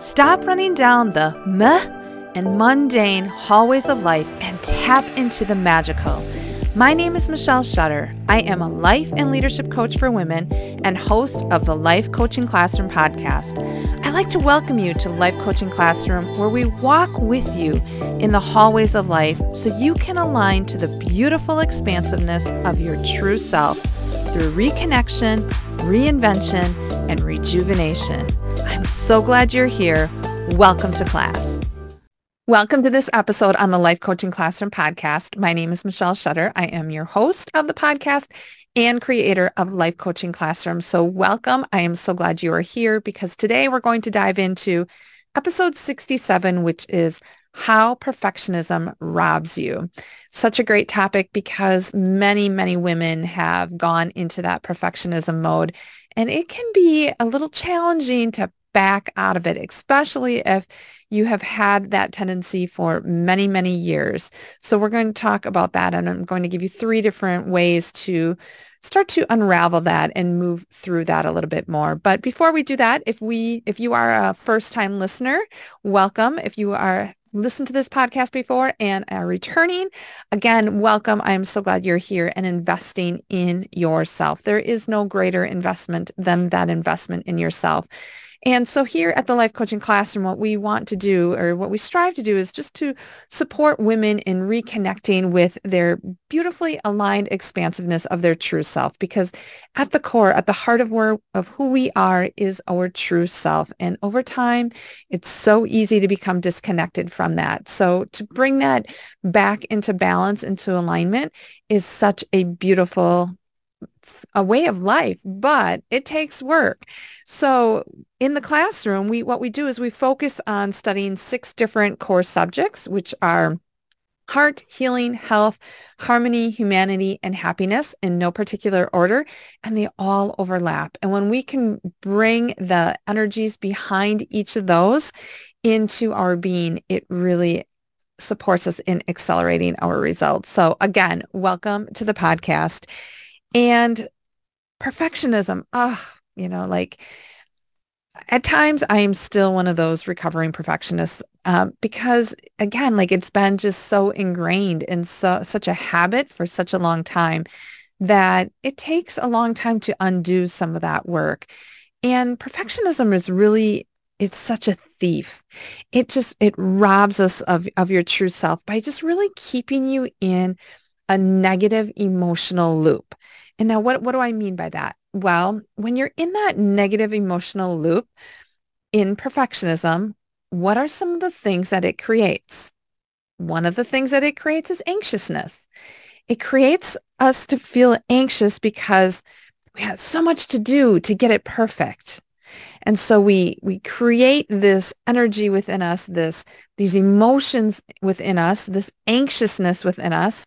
Stop running down the meh and mundane hallways of life and tap into the magical. My name is Michelle Shutter. I am a life and leadership coach for women and host of the Life Coaching Classroom podcast. I'd like to welcome you to Life Coaching Classroom, where we walk with you in the hallways of life so you can align to the beautiful expansiveness of your true self through reconnection, reinvention, and rejuvenation. I'm so glad you're here. Welcome to class. Welcome to this episode on the Life Coaching Classroom podcast. My name is Michelle Shutter. I am your host of the podcast and creator of Life Coaching Classroom. So welcome. I am so glad you are here because today we're going to dive into episode 67, which is how perfectionism robs you. Such a great topic because many, many women have gone into that perfectionism mode and it can be a little challenging to back out of it, especially if you have had that tendency for many, many years. So we're going to talk about that and I'm going to give you three different ways to start to unravel that and move through that a little bit more. But before we do that, if we if you are a first time listener, welcome. If you are listened to this podcast before and are returning, again, welcome. I'm so glad you're here and investing in yourself. There is no greater investment than that investment in yourself. And so here at the Life Coaching Classroom, what we want to do or what we strive to do is just to support women in reconnecting with their beautifully aligned expansiveness of their true self. Because at the core, at the heart of where of who we are is our true self. And over time, it's so easy to become disconnected from that. So to bring that back into balance, into alignment is such a beautiful a way of life, but it takes work. So in the classroom, we what we do is we focus on studying six different core subjects, which are heart, healing, health, harmony, humanity, and happiness in no particular order, and they all overlap. And when we can bring the energies behind each of those into our being, it really supports us in accelerating our results. So again, welcome to the podcast. And perfectionism, oh, you know, like at times I am still one of those recovering perfectionists um, because again, like it's been just so ingrained in so, such a habit for such a long time that it takes a long time to undo some of that work. And perfectionism is really, it's such a thief. It just, it robs us of, of your true self by just really keeping you in a negative emotional loop. And now what, what do I mean by that? Well, when you're in that negative emotional loop in perfectionism, what are some of the things that it creates? One of the things that it creates is anxiousness. It creates us to feel anxious because we have so much to do to get it perfect. And so we we create this energy within us, this these emotions within us, this anxiousness within us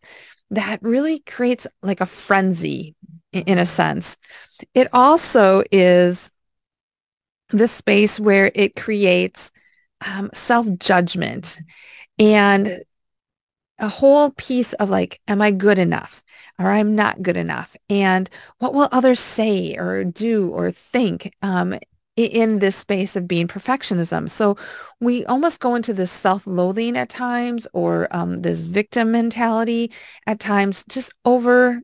that really creates like a frenzy in a sense. It also is the space where it creates um, self-judgment and a whole piece of like, am I good enough or I'm not good enough? And what will others say or do or think um, in this space of being perfectionism. So we almost go into this self-loathing at times or um, this victim mentality at times just over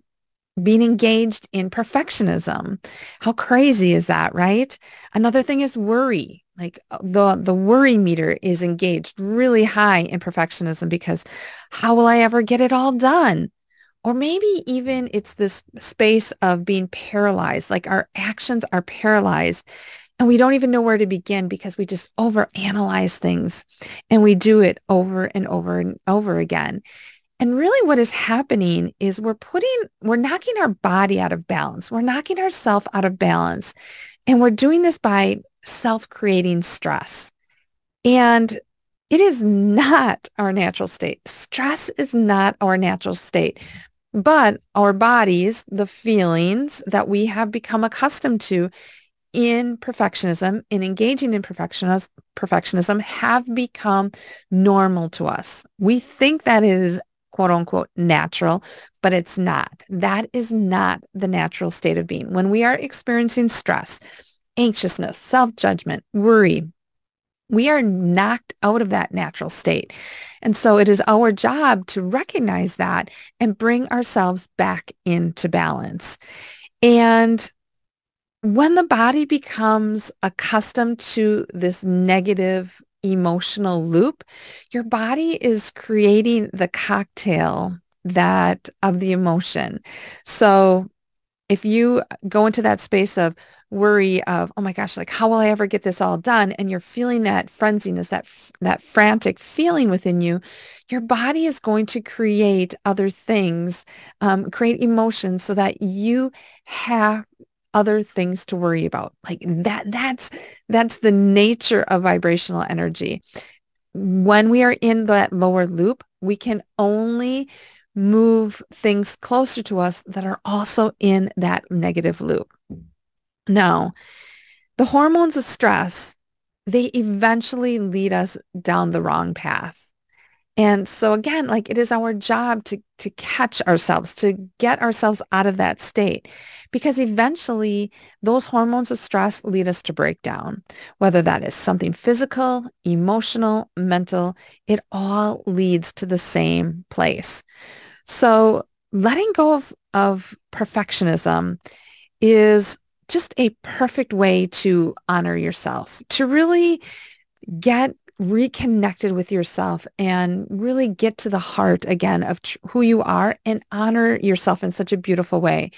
being engaged in perfectionism. How crazy is that, right? Another thing is worry. Like the, the worry meter is engaged really high in perfectionism because how will I ever get it all done? Or maybe even it's this space of being paralyzed, like our actions are paralyzed and we don't even know where to begin because we just overanalyze things and we do it over and over and over again. And really what is happening is we're putting, we're knocking our body out of balance. We're knocking ourselves out of balance. And we're doing this by self-creating stress. And it is not our natural state. Stress is not our natural state. But our bodies, the feelings that we have become accustomed to in perfectionism, in engaging in perfectionism, perfectionism have become normal to us. We think that is quote unquote natural, but it's not. That is not the natural state of being. When we are experiencing stress, anxiousness, self-judgment, worry, we are knocked out of that natural state. And so it is our job to recognize that and bring ourselves back into balance. And when the body becomes accustomed to this negative emotional loop, your body is creating the cocktail that of the emotion. So if you go into that space of worry of, oh my gosh, like how will I ever get this all done? And you're feeling that frenziness, that, that frantic feeling within you, your body is going to create other things, um, create emotions so that you have other things to worry about. Like that, that's, that's the nature of vibrational energy. When we are in that lower loop, we can only move things closer to us that are also in that negative loop. Now, the hormones of stress, they eventually lead us down the wrong path. And so again, like it is our job to, to catch ourselves, to get ourselves out of that state because eventually those hormones of stress lead us to breakdown, whether that is something physical, emotional, mental, it all leads to the same place. So letting go of, of perfectionism is just a perfect way to honor yourself, to really get reconnected with yourself and really get to the heart again of tr- who you are and honor yourself in such a beautiful way.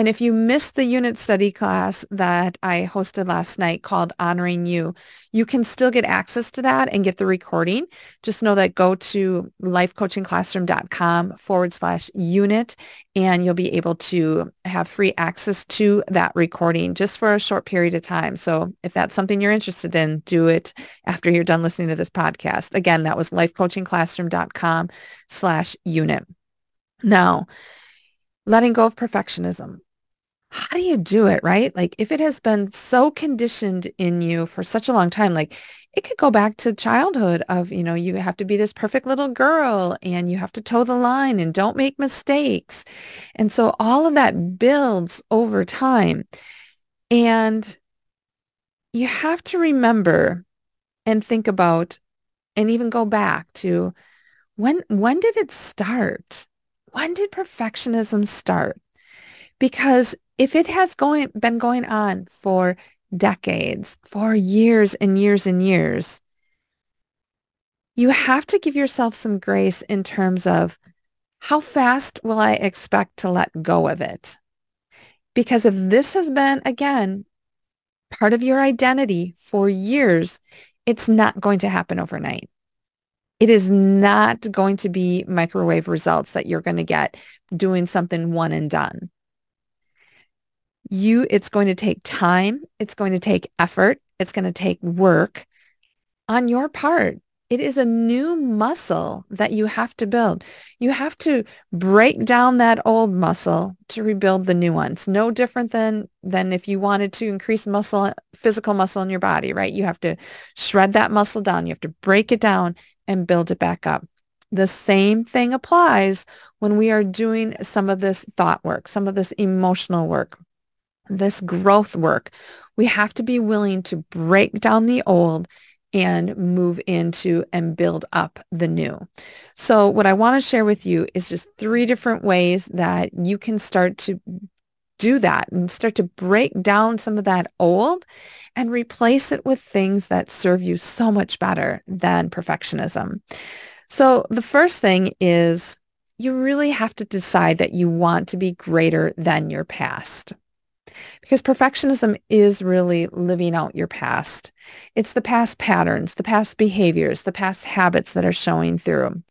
And if you missed the unit study class that I hosted last night called Honoring You, you can still get access to that and get the recording. Just know that go to lifecoachingclassroom.com forward slash unit and you'll be able to have free access to that recording just for a short period of time. So if that's something you're interested in, do it after you're done listening to this podcast. Again, that was lifecoachingclassroom.com slash unit. Now, letting go of perfectionism how do you do it, right? Like if it has been so conditioned in you for such a long time, like it could go back to childhood of, you know, you have to be this perfect little girl and you have to toe the line and don't make mistakes. And so all of that builds over time. And you have to remember and think about and even go back to when when did it start? When did perfectionism start? Because if it has going been going on for decades, for years and years and years, you have to give yourself some grace in terms of how fast will I expect to let go of it? Because if this has been, again, part of your identity for years, it's not going to happen overnight. It is not going to be microwave results that you're going to get doing something one and done you, it's going to take time. It's going to take effort. It's going to take work on your part. It is a new muscle that you have to build. You have to break down that old muscle to rebuild the new ones. No different than, than if you wanted to increase muscle, physical muscle in your body, right? You have to shred that muscle down. You have to break it down and build it back up. The same thing applies when we are doing some of this thought work, some of this emotional work this growth work, we have to be willing to break down the old and move into and build up the new. So what I want to share with you is just three different ways that you can start to do that and start to break down some of that old and replace it with things that serve you so much better than perfectionism. So the first thing is you really have to decide that you want to be greater than your past. Because perfectionism is really living out your past. It's the past patterns, the past behaviors, the past habits that are showing through.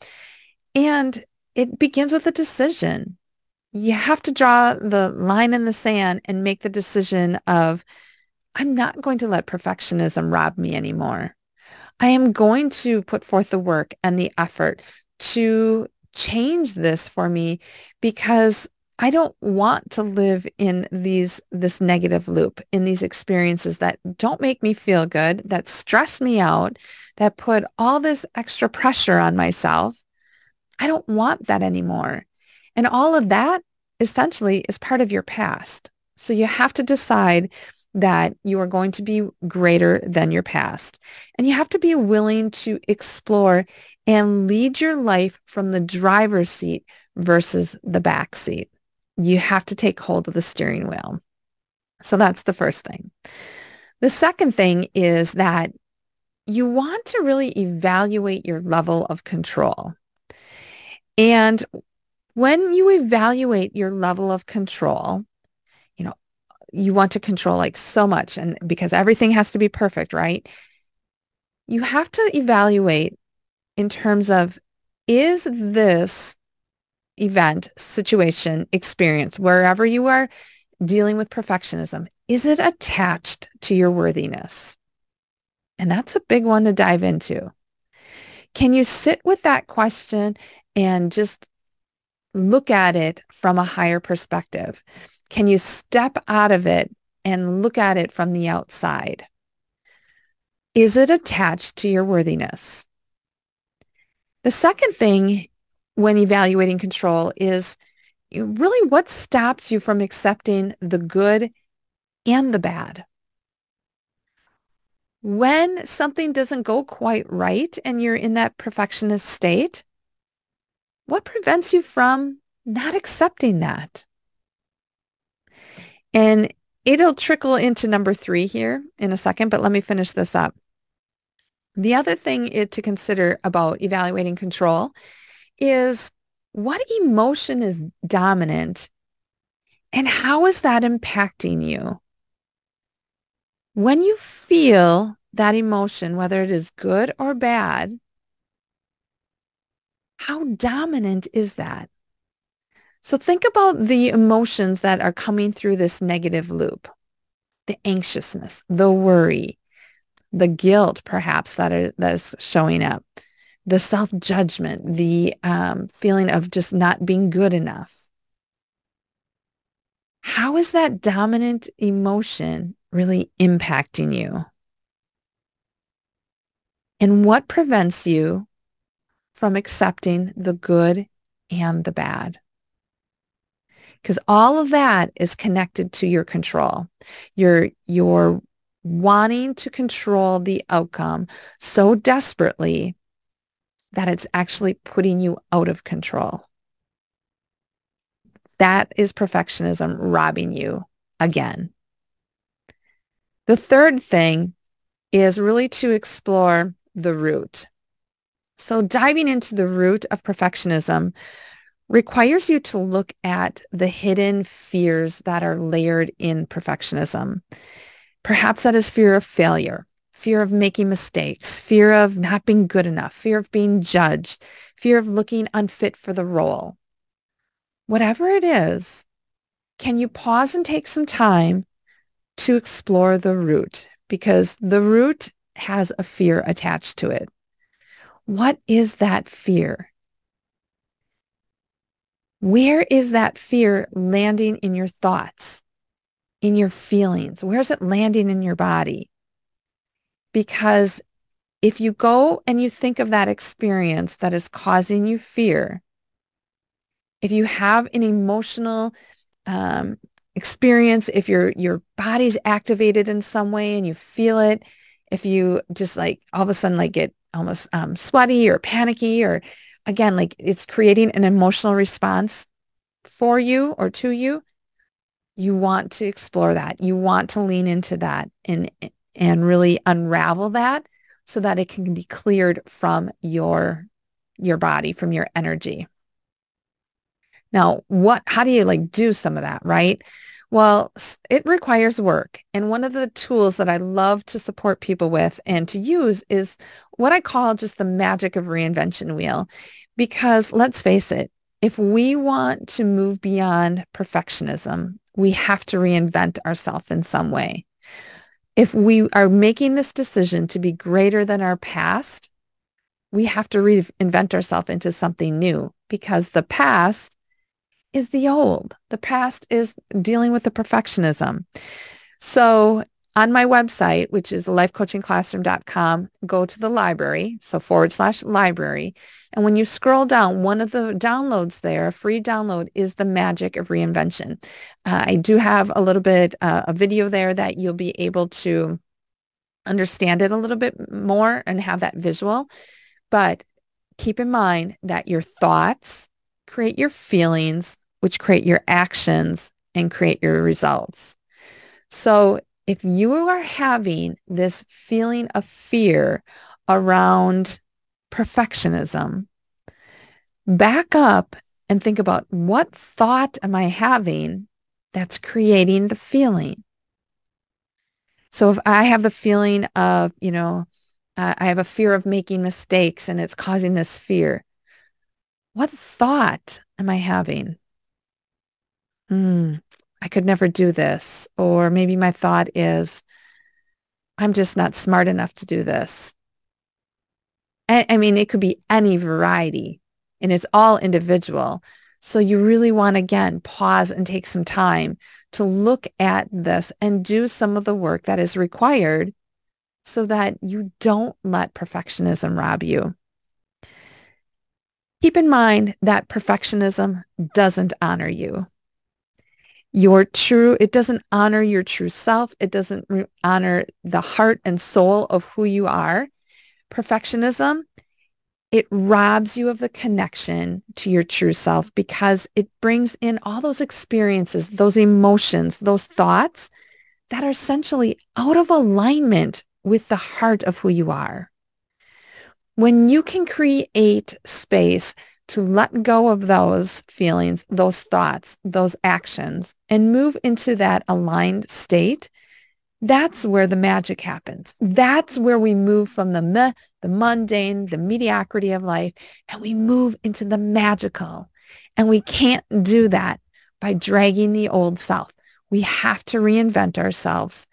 And it begins with a decision. You have to draw the line in the sand and make the decision of, I'm not going to let perfectionism rob me anymore. I am going to put forth the work and the effort to change this for me because I don't want to live in these this negative loop, in these experiences that don't make me feel good, that stress me out, that put all this extra pressure on myself. I don't want that anymore. And all of that essentially is part of your past. So you have to decide that you are going to be greater than your past. And you have to be willing to explore and lead your life from the driver's seat versus the back seat. You have to take hold of the steering wheel. So that's the first thing. The second thing is that you want to really evaluate your level of control. And when you evaluate your level of control, you know, you want to control like so much and because everything has to be perfect, right? You have to evaluate in terms of is this event, situation, experience, wherever you are dealing with perfectionism, is it attached to your worthiness? And that's a big one to dive into. Can you sit with that question and just look at it from a higher perspective? Can you step out of it and look at it from the outside? Is it attached to your worthiness? The second thing when evaluating control is really what stops you from accepting the good and the bad. When something doesn't go quite right and you're in that perfectionist state, what prevents you from not accepting that? And it'll trickle into number three here in a second, but let me finish this up. The other thing to consider about evaluating control is what emotion is dominant and how is that impacting you? When you feel that emotion, whether it is good or bad, how dominant is that? So think about the emotions that are coming through this negative loop. The anxiousness, the worry, the guilt perhaps that, are, that is showing up, the self-judgment, the um, feeling of just not being good enough. How is that dominant emotion really impacting you? And what prevents you from accepting the good and the bad? Because all of that is connected to your control. Your, your wanting to control the outcome so desperately that it's actually putting you out of control. That is perfectionism robbing you again. The third thing is really to explore the root. So diving into the root of perfectionism requires you to look at the hidden fears that are layered in perfectionism. Perhaps that is fear of failure, fear of making mistakes, fear of not being good enough, fear of being judged, fear of looking unfit for the role. Whatever it is, can you pause and take some time to explore the root? Because the root has a fear attached to it. What is that fear? Where is that fear landing in your thoughts, in your feelings? Where is it landing in your body? Because if you go and you think of that experience that is causing you fear, if you have an emotional um, experience, if your your body's activated in some way and you feel it, if you just like all of a sudden like get almost um, sweaty or panicky or again like it's creating an emotional response for you or to you, you want to explore that. You want to lean into that and and really unravel that so that it can be cleared from your your body, from your energy. Now, what how do you like do some of that, right? Well, it requires work. And one of the tools that I love to support people with and to use is what I call just the magic of reinvention wheel. Because let's face it, if we want to move beyond perfectionism, we have to reinvent ourselves in some way if we are making this decision to be greater than our past, we have to reinvent ourselves into something new because the past is the old. The past is dealing with the perfectionism. So on my website, which is lifecoachingclassroom.com, go to the library, so forward slash library. And when you scroll down, one of the downloads there, a free download, is the magic of reinvention. Uh, I do have a little bit, uh, a video there that you'll be able to understand it a little bit more and have that visual. But keep in mind that your thoughts create your feelings, which create your actions and create your results. So if you are having this feeling of fear around perfectionism, back up and think about what thought am I having that's creating the feeling? So if I have the feeling of, you know, uh, I have a fear of making mistakes and it's causing this fear, what thought am I having? Hmm, I could never do this. Or maybe my thought is, I'm just not smart enough to do this. I, mean, it could be any variety and it's all individual. So you really want again, pause and take some time to look at this and do some of the work that is required so that you don't let perfectionism rob you. Keep in mind that perfectionism doesn't honor you your true, it doesn't honor your true self. It doesn't honor the heart and soul of who you are. Perfectionism, it robs you of the connection to your true self because it brings in all those experiences, those emotions, those thoughts that are essentially out of alignment with the heart of who you are. When you can create space to let go of those feelings, those thoughts, those actions, and move into that aligned state, that's where the magic happens. That's where we move from the meh, the mundane, the mediocrity of life, and we move into the magical. And we can't do that by dragging the old self. We have to reinvent ourselves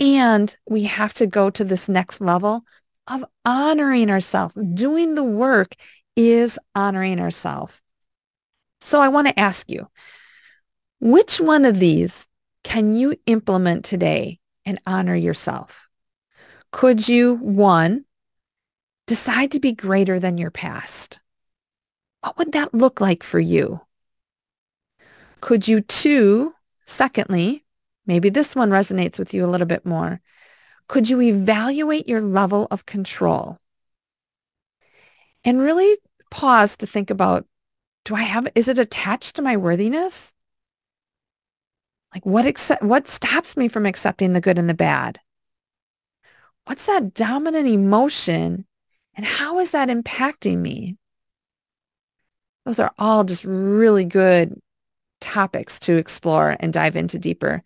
and we have to go to this next level of honoring ourselves, doing the work is honoring ourselves. So I want to ask you, which one of these can you implement today and honor yourself? Could you, one, decide to be greater than your past? What would that look like for you? Could you, two, secondly, maybe this one resonates with you a little bit more. Could you evaluate your level of control? And really pause to think about, do I have, is it attached to my worthiness? Like what, accept, what stops me from accepting the good and the bad? What's that dominant emotion and how is that impacting me? Those are all just really good topics to explore and dive into deeper.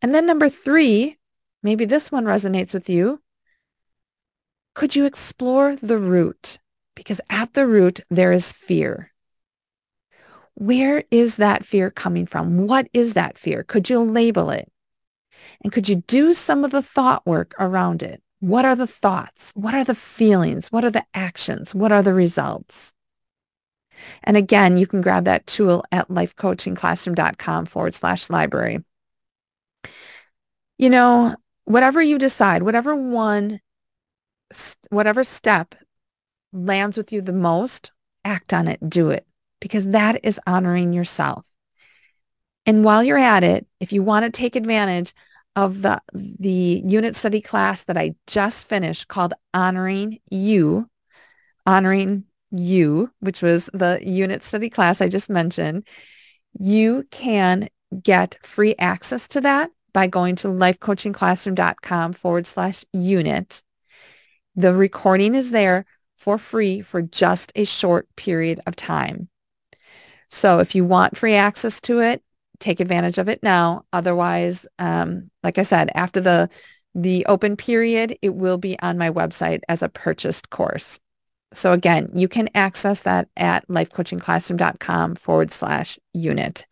And then number three, maybe this one resonates with you. Could you explore the root? Because at the root, there is fear. Where is that fear coming from? What is that fear? Could you label it? And could you do some of the thought work around it? What are the thoughts? What are the feelings? What are the actions? What are the results? And again, you can grab that tool at lifecoachingclassroom.com forward slash library. You know, whatever you decide, whatever one, whatever step lands with you the most, act on it, do it, because that is honoring yourself. And while you're at it, if you want to take advantage of the, the unit study class that I just finished called Honoring You, Honoring You, which was the unit study class I just mentioned, you can get free access to that by going to lifecoachingclassroom.com forward slash unit. The recording is there for free for just a short period of time. So if you want free access to it, take advantage of it now. Otherwise, um, like I said, after the the open period, it will be on my website as a purchased course. So again, you can access that at lifecoachingclassroom.com forward slash unit.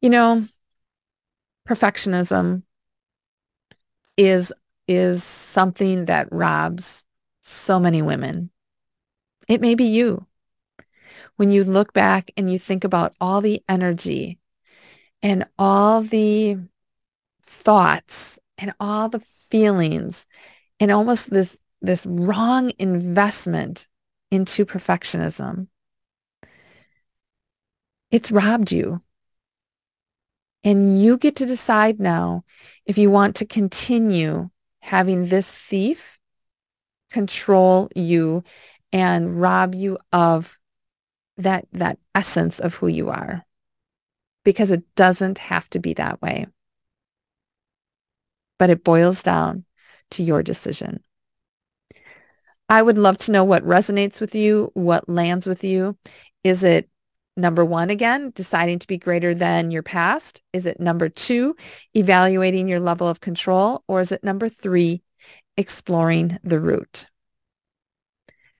You know, perfectionism is is something that robs so many women. It may be you. When you look back and you think about all the energy and all the thoughts and all the feelings and almost this this wrong investment into perfectionism it's robbed you and you get to decide now if you want to continue having this thief control you and rob you of that that essence of who you are. Because it doesn't have to be that way. But it boils down to your decision. I would love to know what resonates with you what lands with you. Is it number one again deciding to be greater than your past? Is it number two evaluating your level of control? Or is it number three exploring the root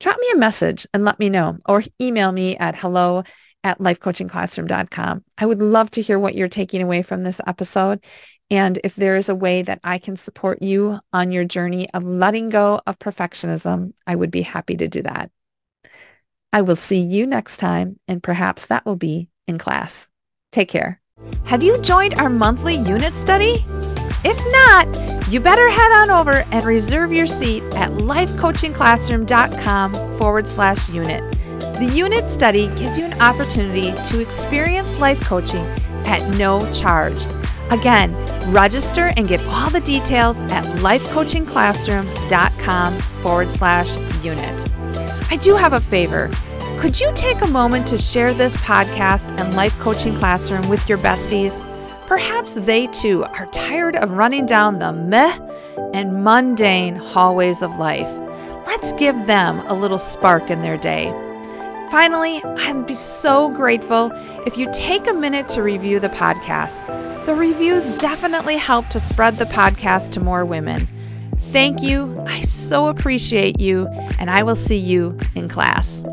drop me a message and let me know or email me at hello at lifecoachingclassroom.com. I would love to hear what you're taking away from this episode. And if there is a way that I can support you on your journey of letting go of perfectionism, I would be happy to do that. I will see you next time, and perhaps that will be in class. Take care. Have you joined our monthly unit study? If not, you better head on over and reserve your seat at lifecoachingclassroom.com forward slash unit. The unit study gives you an opportunity to experience life coaching at no charge. Again, register and get all the details at lifecoachingclassroom.com forward slash unit. I do have a favor. Could you take a moment to share this podcast and Life Coaching Classroom with your besties? Perhaps they too are tired of running down the meh and mundane hallways of life. Let's give them a little spark in their day. Finally, I'd be so grateful if you take a minute to review the podcast. The reviews definitely help to spread the podcast to more women. Thank you. I so appreciate you, and I will see you in class.